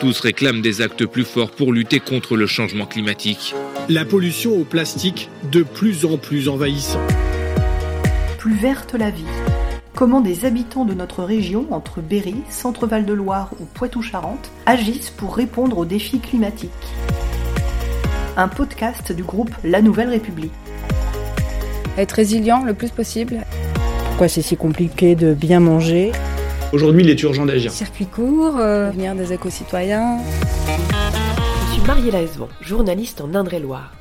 Tous réclament des actes plus forts pour lutter contre le changement climatique. La pollution au plastique de plus en plus envahissant. Plus verte la vie. Comment des habitants de notre région, entre Berry, Centre-Val de Loire ou Poitou-Charentes, agissent pour répondre aux défis climatiques? Un podcast du groupe La Nouvelle République. Être résilient le plus possible. Pourquoi c'est si compliqué de bien manger? Aujourd'hui, il est urgent d'agir. Circuit court, euh, devenir des éco-citoyens. Je suis Mariella Esvan, journaliste en Indre-et-Loire.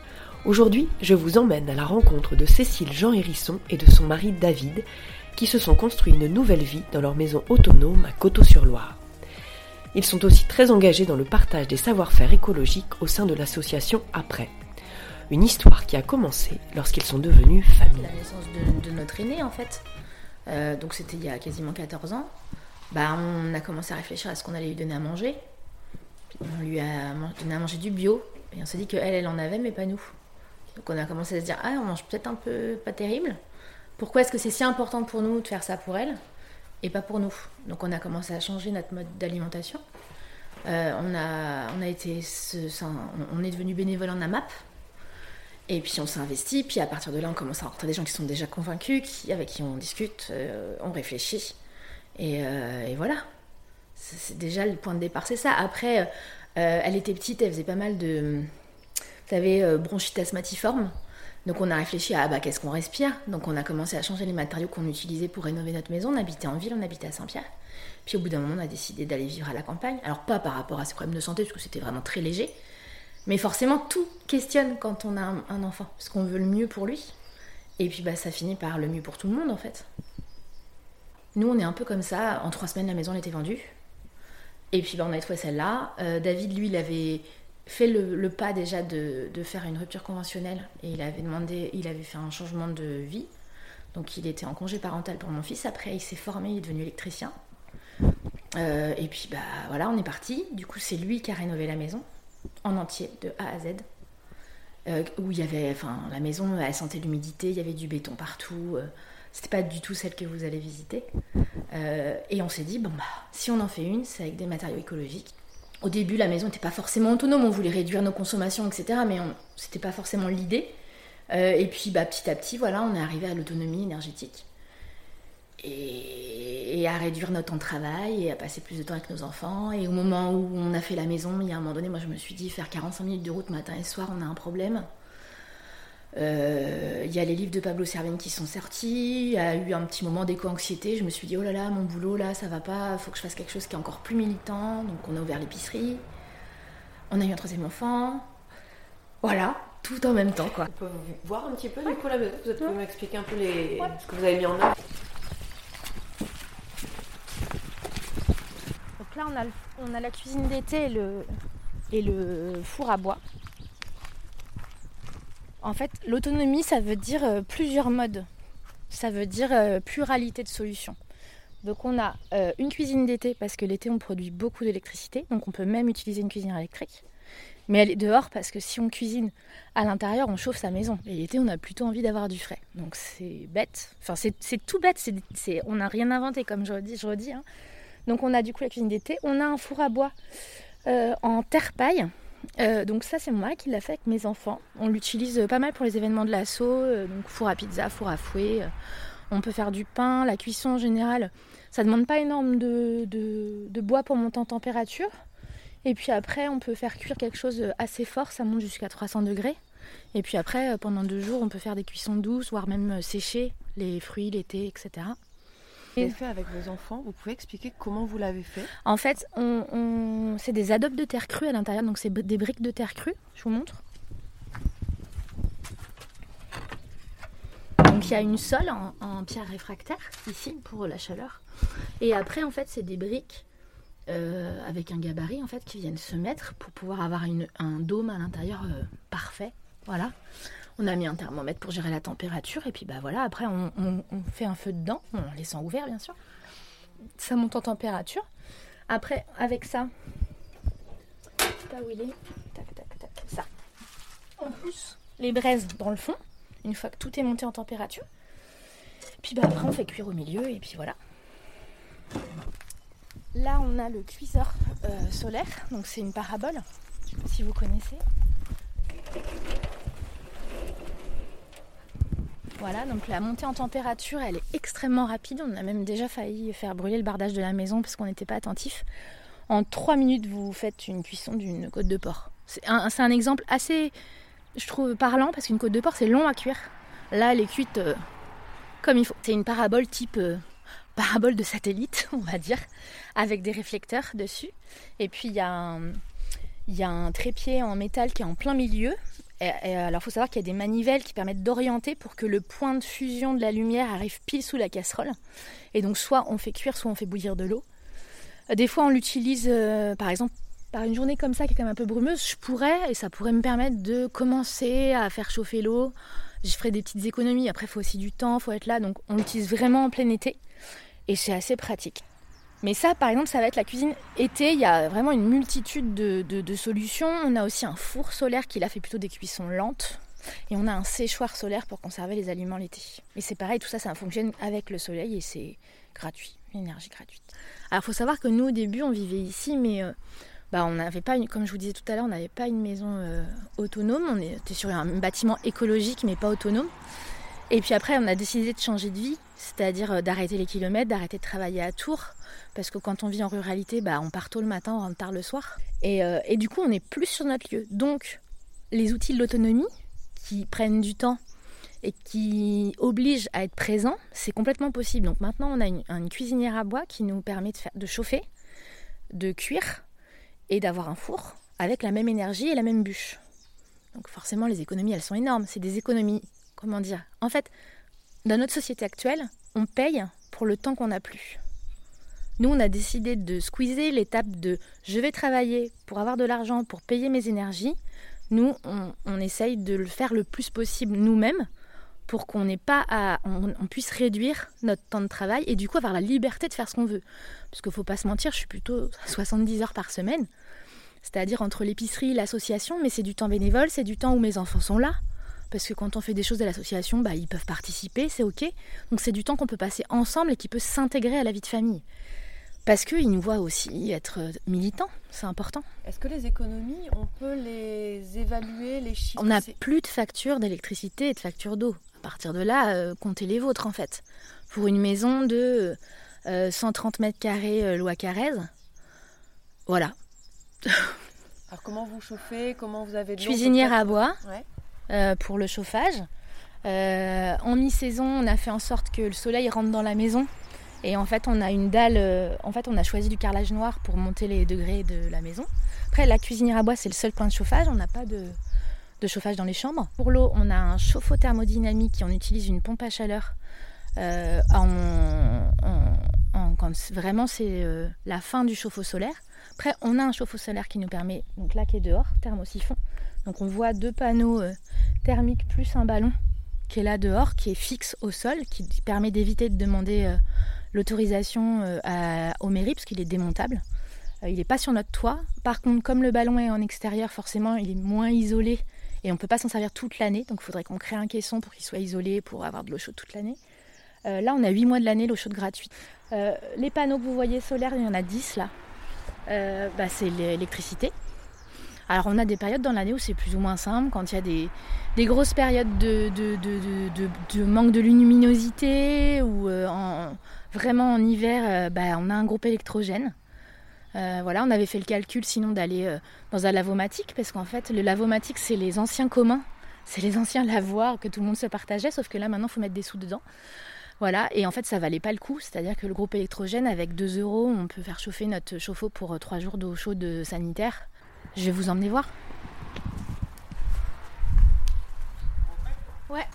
Aujourd'hui, je vous emmène à la rencontre de Cécile Jean Hérisson et de son mari David, qui se sont construits une nouvelle vie dans leur maison autonome à Coteau-sur-Loire. Ils sont aussi très engagés dans le partage des savoir-faire écologiques au sein de l'association Après. Une histoire qui a commencé lorsqu'ils sont devenus famille. La naissance de, de notre aîné en fait. Euh, donc c'était il y a quasiment 14 ans. Bah, on a commencé à réfléchir à ce qu'on allait lui donner à manger. On lui a donné à manger du bio. Et on s'est dit qu'elle, elle en avait, mais pas nous. Donc on a commencé à se dire, ah, on mange peut-être un peu pas terrible. Pourquoi est-ce que c'est si important pour nous de faire ça pour elle et pas pour nous? Donc on a commencé à changer notre mode d'alimentation. Euh, on, a, on, a été, on est devenu bénévole en AMAP. Et puis on s'est investi, puis à partir de là, on commence à rencontrer des gens qui sont déjà convaincus, qui, avec qui on discute, euh, on réfléchit. Euh, et, voilà. C'est déjà le point de départ, c'est ça. Après, euh, elle était petite, elle faisait pas mal de. Vous savez, euh, bronchite asthmatiforme. Donc on a réfléchi à bah, qu'est-ce qu'on respire? Donc on a commencé à changer les matériaux qu'on utilisait pour rénover notre maison. On habitait en ville, on habitait à Saint-Pierre. Puis au bout d'un moment, on a décidé d'aller vivre à la campagne. Alors pas par rapport à ses problèmes de santé, parce que c'était vraiment très léger. Mais forcément, tout questionne quand on a un, un enfant, parce qu'on veut le mieux pour lui. Et puis bah, ça finit par le mieux pour tout le monde en fait. Nous, on est un peu comme ça. En trois semaines, la maison était vendue. Et puis, ben, on a trouvé celle-là. Euh, David, lui, il avait fait le, pas déjà de, faire une rupture conventionnelle et il avait demandé, il avait fait un changement de vie. Donc, il était en congé parental pour mon fils. Après, il s'est formé, il est devenu électricien. Euh, et puis, bah voilà, on est parti. Du coup, c'est lui qui a rénové la maison en entier, de A à Z. Euh, où il y avait, enfin, la maison, elle sentait l'humidité, il y avait du béton partout. C'était pas du tout celle que vous allez visiter. Euh, et on s'est dit, bon, bah, si on en fait une, c'est avec des matériaux écologiques. Au début, la maison n'était pas forcément autonome, on voulait réduire nos consommations, etc. Mais c'était pas forcément l'idée. Euh, et puis, bah, petit à petit, voilà, on est arrivé à l'autonomie énergétique. Et, et, à réduire notre temps de travail et à passer plus de temps avec nos enfants. Et au moment où on a fait la maison, il y a un moment donné, moi je me suis dit, faire 45 minutes de route matin et soir, on a un problème. Euh, il y a les livres de Pablo Servigne qui sont sortis. Il y a eu un petit moment d'éco-anxiété. Je me suis dit, oh là là, mon boulot là, ça va pas. Il faut que je fasse quelque chose qui est encore plus militant. Donc, on a ouvert l'épicerie. On a eu un troisième enfant. Voilà, tout en même temps quoi. On peut voir un petit peu du coup là, vous pouvez m'expliquer un peu les... ce que vous avez mis en œuvre. Donc là, on a, on a la cuisine d'été et le, et le four à bois. En fait, l'autonomie, ça veut dire euh, plusieurs modes. Ça veut dire euh, pluralité de solutions. Donc on a euh, une cuisine d'été parce que l'été on produit beaucoup d'électricité, donc on peut même utiliser une cuisine électrique. Mais elle est dehors parce que si on cuisine à l'intérieur, on chauffe sa maison. Et l'été, on a plutôt envie d'avoir du frais. Donc c'est bête. Enfin, c'est tout bête. On n'a rien inventé, comme je redis. Hein. Donc on a du coup la cuisine d'été. On a un four à bois en terre-paille euh, donc ça c'est moi qui l'a fait avec mes enfants. On l'utilise pas mal pour les événements de l'assaut, euh, donc four à pizza, four à fouet. Euh, on peut faire du pain, la cuisson en général. Ça demande pas énorme de, de, bois pour monter en température. Et puis après on peut faire cuire quelque chose assez fort, ça monte jusqu'à 300 degrés. Et puis après pendant deux jours on peut faire des cuissons douces, voire même sécher les fruits, les thés, etc fait avec vos enfants Vous pouvez expliquer comment vous l'avez fait? En fait, on, c'est des adobes de terre crue à l'intérieur, donc c'est des briques de terre crue. Je vous montre. Donc il y a une sole en, pierre réfractaire ici pour la chaleur. Et après, en fait, c'est des briques euh, avec un gabarit en fait qui viennent se mettre pour pouvoir avoir un dôme à l'intérieur euh, parfait. Voilà. On a mis un thermomètre pour gérer la température et puis bah voilà, après on, fait un feu dedans, en laissant ouvert bien sûr. Ça monte en température. Après, avec ça, pas où il est, tac tac tac, ça. En plus, les braises dans le fond, une fois que tout est monté en température. Puis bah après on fait cuire au milieu et puis voilà. Là on a le cuiseur euh, solaire. Donc c'est une parabole, je sais si vous connaissez. Voilà, donc la montée en température, elle est extrêmement rapide. On a même déjà failli faire brûler le bardage de la maison parce qu'on n'était pas attentif. En 3 minutes, vous faites une cuisson d'une côte de porc. C'est un, exemple assez, je trouve, parlant parce qu'une côte de porc, c'est long à cuire. Là, elle est cuite euh, comme il faut. C'est une parabole type euh, parabole de satellite, on va dire, avec des réflecteurs dessus. Et puis, il y a un trépied en métal qui est en plein milieu. Et alors, il faut savoir qu'il y a des manivelles qui permettent d'orienter pour que le point de fusion de la lumière arrive pile sous la casserole. Et donc, soit on fait cuire, soit on fait bouillir de l'eau. Euh, Des fois, on l'utilise, euh, par exemple, par une journée comme ça qui est quand même un peu brumeuse, je pourrais, et ça pourrait me permettre de commencer à faire chauffer l'eau. Je ferai des petites économies. Après, il faut aussi du temps, il faut être là. Donc, on l'utilise vraiment en plein été. Et c'est assez pratique. Mais ça, par exemple, ça va être la cuisine été. Il y a vraiment une multitude de, solutions. On a aussi un four solaire qui là fait plutôt des cuissons lentes. Et on a un séchoir solaire pour conserver les aliments l'été. Et c'est pareil, tout ça, ça fonctionne avec le soleil et c'est gratuit, l'énergie gratuite. Alors, il faut savoir que nous, au début, on vivait ici, mais euh, bah, on n'avait pas, une, comme je vous disais tout à l'heure, on n'avait pas une maison euh, autonome. On était sur un bâtiment écologique, mais pas autonome. Et puis après, on a décidé de changer de vie, c'est-à-dire euh, d'arrêter les kilomètres, d'arrêter de travailler à Tours, parce que quand on vit en ruralité, bah, on part tôt le matin, on rentre tard le soir. Et, euh, et du coup, on est plus sur notre lieu. Donc, les outils de l'autonomie, qui prennent du temps et qui obligent à être présents, c'est complètement possible. Donc maintenant, on a une, une cuisinière à bois qui nous permet de, faire, de chauffer, de cuire et d'avoir un four avec la même énergie et la même bûche. Donc forcément, les économies, elles sont énormes. C'est des économies, comment dire? En fait, dans notre société actuelle, on paye pour le temps qu'on n'a plus. Nous, on a décidé de squeezer l'étape de je vais travailler pour avoir de l'argent, pour payer mes énergies. Nous, on, essaye de le faire le plus possible nous-mêmes pour qu'on n'ait pas à, on, puisse réduire notre temps de travail et du coup avoir la liberté de faire ce qu'on veut. Parce qu'il faut pas se mentir, je suis plutôt à 70 heures par semaine, c'est-à-dire entre l'épicerie, l'association, mais c'est du temps bénévole, c'est du temps où mes enfants sont là. Parce que quand on fait des choses à l'association, bah, ils peuvent participer, c'est ok. Donc c'est du temps qu'on peut passer ensemble et qui peut s'intégrer à la vie de famille. Parce qu'ils nous voient aussi être euh, militants, c'est important. Est-ce que les économies, on peut les évaluer, les chiffres? On n'a plus de facture d'électricité et de facture d'eau. À partir de là, euh, comptez les vôtres en fait. Pour une maison de euh, 130 mètres carrés euh, loi Carrez, voilà. Alors comment vous chauffez Comment vous avez de l'eau Cuisinière à bois Ouais. Euh, pour le chauffage. Euh, en mi-saison, on a fait en sorte que le soleil rentre dans la maison. Et en fait, on a une dalle. euh, en fait, on a choisi du carrelage noir pour monter les degrés de la maison. Après, la cuisinière à bois, c'est le seul point de chauffage. On n'a pas de, chauffage dans les chambres. Pour l'eau, on a un chauffe-eau thermodynamique et on utilise une pompe à chaleur. en, quand vraiment c'est la fin du chauffe-eau solaire. Après, on a un chauffe-eau solaire qui nous permet, donc là qui est dehors, thermosiphon. Donc on voit deux panneaux euh, thermiques plus un ballon qui est là dehors, qui est fixe au sol, qui permet d'éviter de demander euh, l'autorisation euh, aux mairies parce est démontable. Il n'est pas sur notre toit. Par contre, comme le ballon est en extérieur, forcément, il est moins isolé et on ne peut pas s'en servir toute l'année. Donc il faudrait qu'on crée un caisson pour qu'il soit isolé, pour avoir de l'eau chaude toute l'année. Là, on a 8 mois de l'année l'eau chaude gratuite. Les panneaux que vous voyez solaires, il y en a 10 là. Bah, c'est l'électricité. Alors on a des périodes dans l'année où c'est plus ou moins simple, quand il y a des, grosses périodes de, manque de luminosité ou euh, en- vraiment en hiver, euh, bah, on a un groupe électrogène. Euh, voilà, on avait fait le calcul sinon d'aller dans un lavomatique parce qu'en fait le lavomatique c'est les anciens communs, c'est les anciens lavoirs que tout le monde se partageait, sauf que là maintenant il faut mettre des sous dedans. Voilà, et en fait ça valait pas le coup, c'est-à-dire que le groupe électrogène avec 2 euros on peut faire chauffer notre chauffe-eau pour 3 jours d'eau chaude sanitaire. Je vais vous emmener voir. Ouais.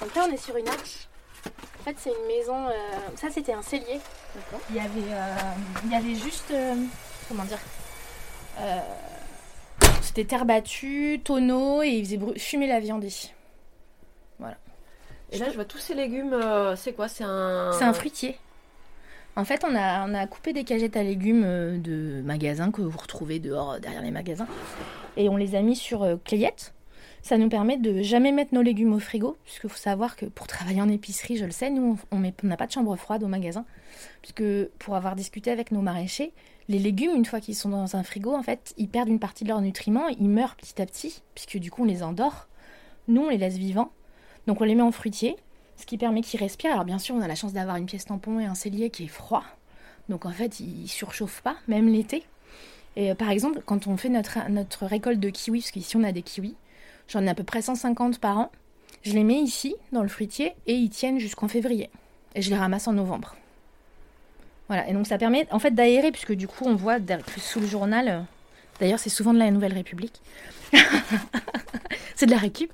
Donc là, on est sur une arche. En fait, c'est une maison. euh, Ça, c'était un cellier. Il y avait, euh, il y avait juste, euh, comment dire, euh, c'était terre battue, tonneau et il faisait bru- fumer la viande ici. Voilà. Et là, je vois tous ces légumes. euh, c'est quoi? C'est un. C'est un fruitier. En fait, on a, coupé des cagettes à légumes euh, de magasins que vous retrouvez dehors, derrière les magasins. Et on les a mis sur euh, clayette. Ça nous permet de jamais mettre nos légumes au frigo, puisqu'il faut savoir que pour travailler en épicerie, je le sais, nous, on n'a pas de chambre froide au magasin, puisque pour avoir discuté avec nos maraîchers, les légumes, une fois qu'ils sont dans un frigo, en fait, ils perdent une partie de leurs nutriments, ils meurent petit à petit, puisque du coup, on les endort. Nous, on les laisse vivants, donc on les met en fruitier, ce qui permet qu'ils respirent. Alors bien sûr, on a la chance d'avoir une pièce tampon et un cellier qui est froid, donc en fait, ils surchauffent pas, même l'été. Et euh, par exemple, quand on fait notre, notre récolte de kiwis, parce qu'ici on a des kiwis, J'en ai à peu près 150 par an. Je les mets ici, dans le fruitier, et ils tiennent jusqu'en février. Et je les ramasse en novembre. Voilà, et donc ça permet en fait d'aérer, puisque du coup on voit sous le journal, euh, d'ailleurs c'est souvent de la Nouvelle République, c'est de la récup,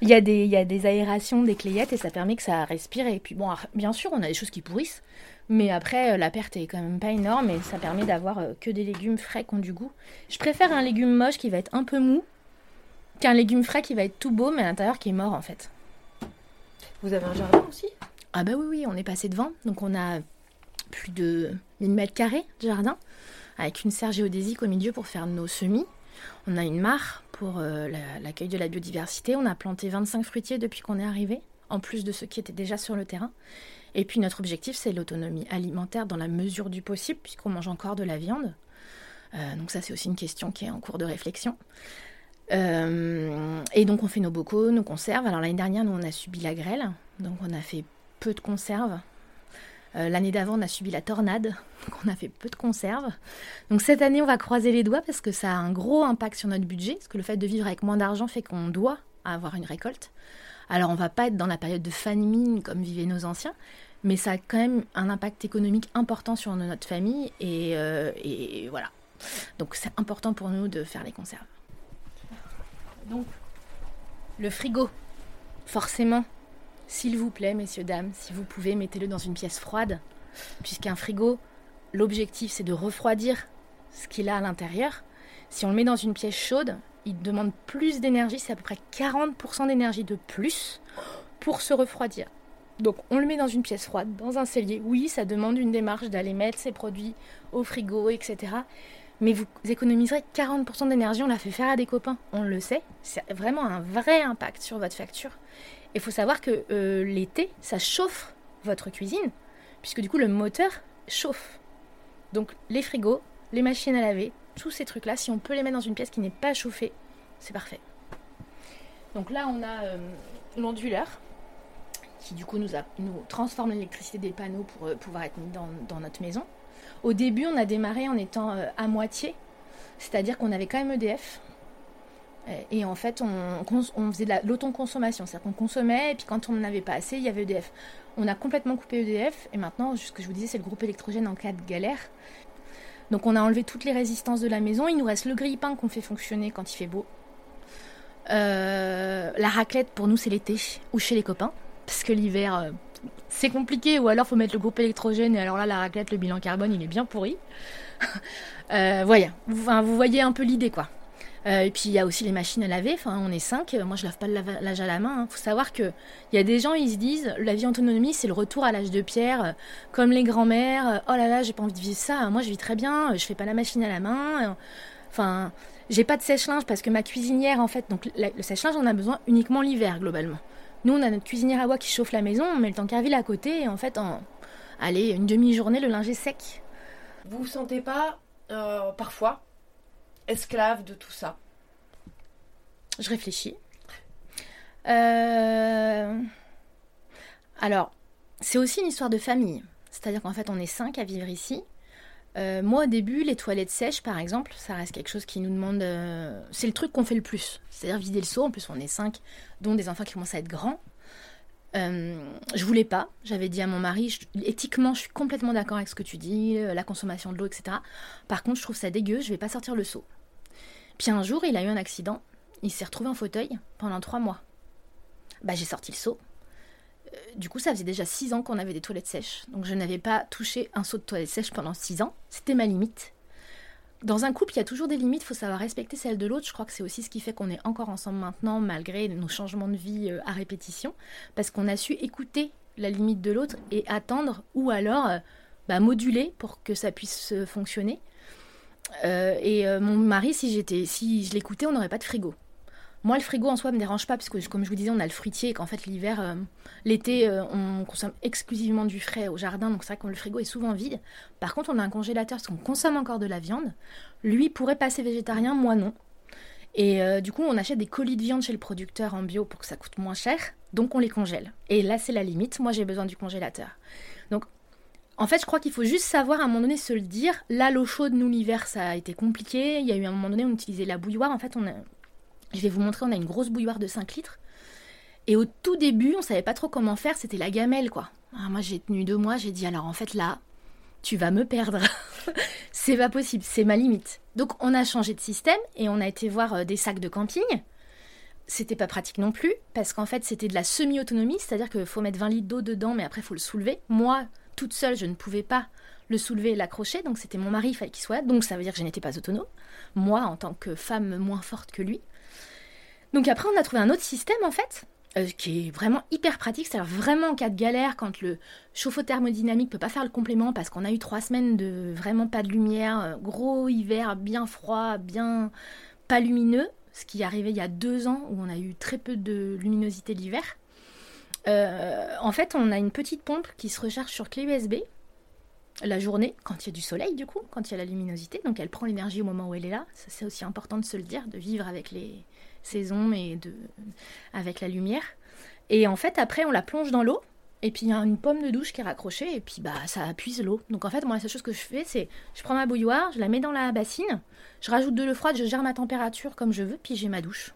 il y, a des, il y a des aérations, des clayettes, et ça permet que ça respire. Et puis bon, bien sûr, on a des choses qui pourrissent, mais après euh, la perte est quand même pas énorme, et ça permet d'avoir euh, que des légumes frais qui ont du goût. Je préfère un légume moche qui va être un peu mou, qu'un légume frais qui va être tout beau, mais à l'intérieur qui est mort en fait. Vous avez un jardin aussi? Ah bah oui, oui, on est passé devant. Donc on a plus de 1000 mètres carrés de jardin, avec une serre géodésique au milieu pour faire nos semis. On a une mare pour euh, l'accueil de la biodiversité. On a planté 25 fruitiers depuis qu'on est arrivé, en plus de ceux qui étaient déjà sur le terrain. Et puis notre objectif, c'est l'autonomie alimentaire dans la mesure du possible, puisqu'on mange encore de la viande. Euh, donc ça, c'est aussi une question qui est en cours de réflexion. Euh, et donc on fait nos bocaux, nos conserves. Alors l'année dernière, nous on a subi la grêle, donc on a fait peu de conserves. Euh, l'année d'avant, on a subi la tornade, donc on a fait peu de conserves. Donc cette année, on va croiser les doigts parce que ça a un gros impact sur notre budget, parce que le fait de vivre avec moins d'argent fait qu'on doit avoir une récolte. Alors on va pas être dans la période de famine comme vivaient nos anciens, mais ça a quand même un impact économique important sur notre famille et, euh, et voilà. Donc c'est important pour nous de faire les conserves. Donc, le frigo, forcément. S'il vous plaît, messieurs, dames, si vous pouvez, mettez-le dans une pièce froide, puisqu'un frigo, l'objectif, c'est de refroidir ce qu'il a à l'intérieur. Si on le met dans une pièce chaude, il demande plus d'énergie, c'est à peu près 40% d'énergie de plus pour se refroidir. Donc on le met dans une pièce froide, dans un cellier. Oui, ça demande une démarche d'aller mettre ses produits au frigo, etc mais vous économiserez 40% d'énergie. On l'a fait faire à des copains, on le sait. C'est vraiment un vrai impact sur votre facture. Il faut savoir que euh, l'été, ça chauffe votre cuisine, puisque du coup le moteur chauffe. Donc les frigos, les machines à laver, tous ces trucs-là, si on peut les mettre dans une pièce qui n'est pas chauffée, c'est parfait. Donc là, on a euh, l'onduleur qui du coup nous, transforme l'électricité des panneaux pour euh, pouvoir être mis dans notre maison. Au début, on a démarré en étant euh, à moitié, c'est-à-dire qu'on avait quand même EDF. Et en fait, on, faisait de l'autoconsommation, c'est-à-dire qu'on consommait, et puis quand on n'en avait pas assez, il y avait EDF. On a complètement coupé EDF, et maintenant, ce que je vous disais, c'est le groupe électrogène en cas de galère. Donc on a enlevé toutes les résistances de la maison, il nous reste le grille-pain qu'on fait fonctionner quand il fait beau. Euh, la raclette, pour nous, c'est l'été, ou chez les copains, parce que l'hiver, euh, c'est compliqué, ou alors faut mettre le groupe électrogène, et alors là, la raclette, le bilan carbone, il est bien pourri. euh, voilà, vous, vous, voyez un peu l'idée, quoi. Euh, et puis il y a aussi les machines à laver, enfin on est cinq, moi je lave pas le lavage à la main. Il hein. faut savoir que il y a des gens, ils se disent, la vie en autonomie, c'est le retour à l'âge de pierre, euh, comme les grands-mères, euh, oh là là, j'ai pas envie de vivre ça, moi je vis très bien, je fais pas la machine à la main. Enfin, j'ai pas de sèche-linge parce que ma cuisinière, en fait, donc le sèche-linge, on a besoin uniquement l'hiver globalement. Nous, on a notre cuisinière à bois qui chauffe la maison, on met le tankerville à côté et en fait, en allez, une demi-journée, le linge est sec. Vous vous sentez pas, parfois, esclave de tout ça Je réfléchis. Euh, alors, c'est aussi une histoire de famille. C'est-à-dire qu'en fait, on est cinq à vivre ici. Euh, moi, au début, les toilettes sèches, par exemple, ça reste quelque chose qui nous demande. Euh, c'est le truc qu'on fait le plus. C'est-à-dire vider le seau. En plus, on est cinq, dont des enfants qui commencent à être grands. Je voulais pas. J'avais dit à mon mari, éthiquement, je suis complètement d'accord avec ce que tu dis, la consommation de l'eau, etc. Par contre, je trouve ça dégueu. Je vais pas sortir le seau. Puis un jour, il a eu un accident. Il s'est retrouvé en fauteuil pendant trois mois. Bah, j'ai sorti le seau. Euh, du coup, ça faisait déjà 6 ans qu'on avait des toilettes sèches. Donc je n'avais pas touché un seau de toilette sèche pendant 6 ans. C'était ma limite. Dans un couple, il y a toujours des limites, il faut savoir respecter celle de l'autre. Je crois que c'est aussi ce qui fait qu'on est encore ensemble maintenant, malgré nos changements de vie euh, à répétition, parce qu'on a su écouter la limite de l'autre et attendre, ou alors euh, bah, moduler pour que ça puisse fonctionner. Et mon mari, si j'étais, si je l'écoutais, on n'aurait pas de frigo. Moi, le frigo en soi me dérange pas, puisque comme je vous disais, on a le fruitier et qu'en fait, l'hiver, euh, l'été, euh, on consomme exclusivement du frais au jardin, donc c'est vrai que le frigo est souvent vide. Par contre, on a un congélateur parce qu'on consomme encore de la viande. Lui pourrait passer végétarien, moi non. Et euh, du coup, on achète des colis de viande chez le producteur en bio pour que ça coûte moins cher, donc on les congèle. Et là, c'est la limite. Moi, j'ai besoin du congélateur. Donc, en fait, je crois qu'il faut juste savoir à un moment donné se le dire. Là, l'eau chaude, nous, l'hiver, ça a été compliqué. Il y a eu un moment donné, on utilisait la bouilloire. En fait, on je vais vous montrer, on a une grosse bouilloire de 5 litres. Et au tout début, on savait pas trop comment faire. C'était la gamelle, quoi. Ah, moi, j'ai tenu deux mois. J'ai dit, alors en fait, là, tu vas me perdre. c'est pas possible, c'est ma limite. Donc, on a changé de système et on a été voir euh, des sacs de camping. C'était pas pratique non plus, parce qu'en fait, c'était de la semi-autonomie, c'est-à-dire qu'il faut mettre 20 litres d'eau dedans, mais après, il faut le soulever. Moi, toute seule, je ne pouvais pas le soulever et l'accrocher, donc c'était mon mari, il fallait qu'il soit donc ça veut dire que je n'étais pas autonome, moi en tant que femme moins forte que lui. Donc après, on a trouvé un autre système en fait, euh, qui est vraiment hyper pratique, c'est-à-dire vraiment en cas de galère, quand le chauffe-eau thermodynamique peut pas faire le complément parce qu'on a eu trois semaines de vraiment pas de lumière, euh, gros hiver, bien froid, bien pas lumineux, ce qui est arrivé il y a deux ans où on a eu très peu de luminosité l'hiver. Euh, en fait, on a une petite pompe qui se recharge sur clé USB la journée, quand il y a du soleil, du coup, quand il y a la luminosité. Donc, elle prend l'énergie au moment où elle est là. C'est aussi important de se le dire, de vivre avec les saisons et de, avec la lumière. Et en fait, après, on la plonge dans l'eau. Et puis, il y a une pomme de douche qui est raccrochée. Et puis, bah, ça appuie l'eau. Donc, en fait, moi, la seule chose que je fais, c'est je prends ma bouilloire, je la mets dans la bassine, je rajoute de l'eau froide, je gère ma température comme je veux, puis j'ai ma douche.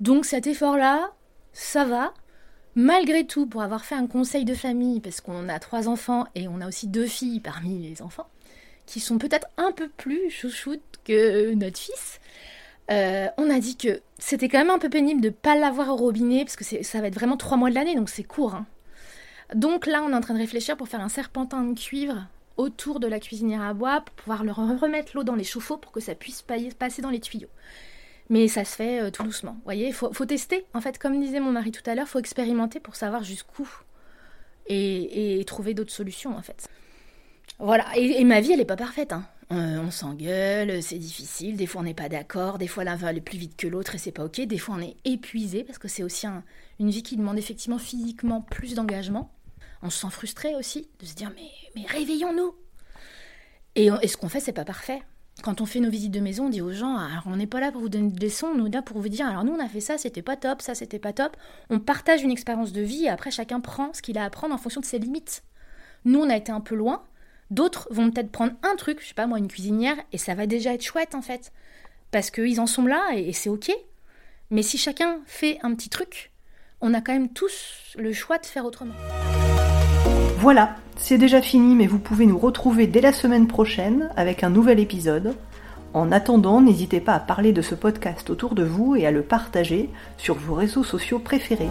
Donc, cet effort-là, ça va malgré tout, pour avoir fait un conseil de famille, parce qu'on a trois enfants et on a aussi deux filles parmi les enfants, qui sont peut-être un peu plus chouchoutes que notre fils, euh, on a dit que c'était quand même un peu pénible de ne pas l'avoir au robinet, parce que ça va être vraiment trois mois de l'année, donc c'est court. Hein. Donc là, on est en train de réfléchir pour faire un serpentin de cuivre autour de la cuisinière à bois, pour pouvoir leur remettre l'eau dans les chauffe-eau pour que ça puisse passer dans les tuyaux. Mais ça se fait euh, tout doucement. Vous voyez, il faut, tester. En fait, comme disait mon mari tout à l'heure, faut expérimenter pour savoir jusqu'où. Et, trouver d'autres solutions, en fait. Voilà. Et, ma vie, elle n'est pas parfaite. Hein. Euh, on s'engueule, c'est difficile. Des fois, on n'est pas d'accord. Des fois, l'un va aller plus vite que l'autre et c'est pas OK. Des fois, on est épuisé parce que c'est aussi une vie qui demande effectivement physiquement plus d'engagement. On se sent frustré aussi de se dire mais, mais réveillons-nous. Et, et ce qu'on fait, c'est pas parfait quand on fait nos visites de maison, on dit aux gens, alors on n'est pas là pour vous donner des leçons, on est là pour vous dire, alors nous on a fait ça, c'était pas top, ça c'était pas top. On partage une expérience de vie et après chacun prend ce qu'il a à prendre en fonction de ses limites. Nous on a été un peu loin, d'autres vont peut-être prendre un truc, je sais pas moi, une cuisinière, et ça va déjà être chouette en fait. Parce qu'ils en sont là et, et c'est ok. Mais si chacun fait un petit truc, on a quand même tous le choix de faire autrement. Voilà, c'est déjà fini, mais vous pouvez nous retrouver dès la semaine prochaine avec un nouvel épisode. En attendant, n'hésitez pas à parler de ce podcast autour de vous et à le partager sur vos réseaux sociaux préférés.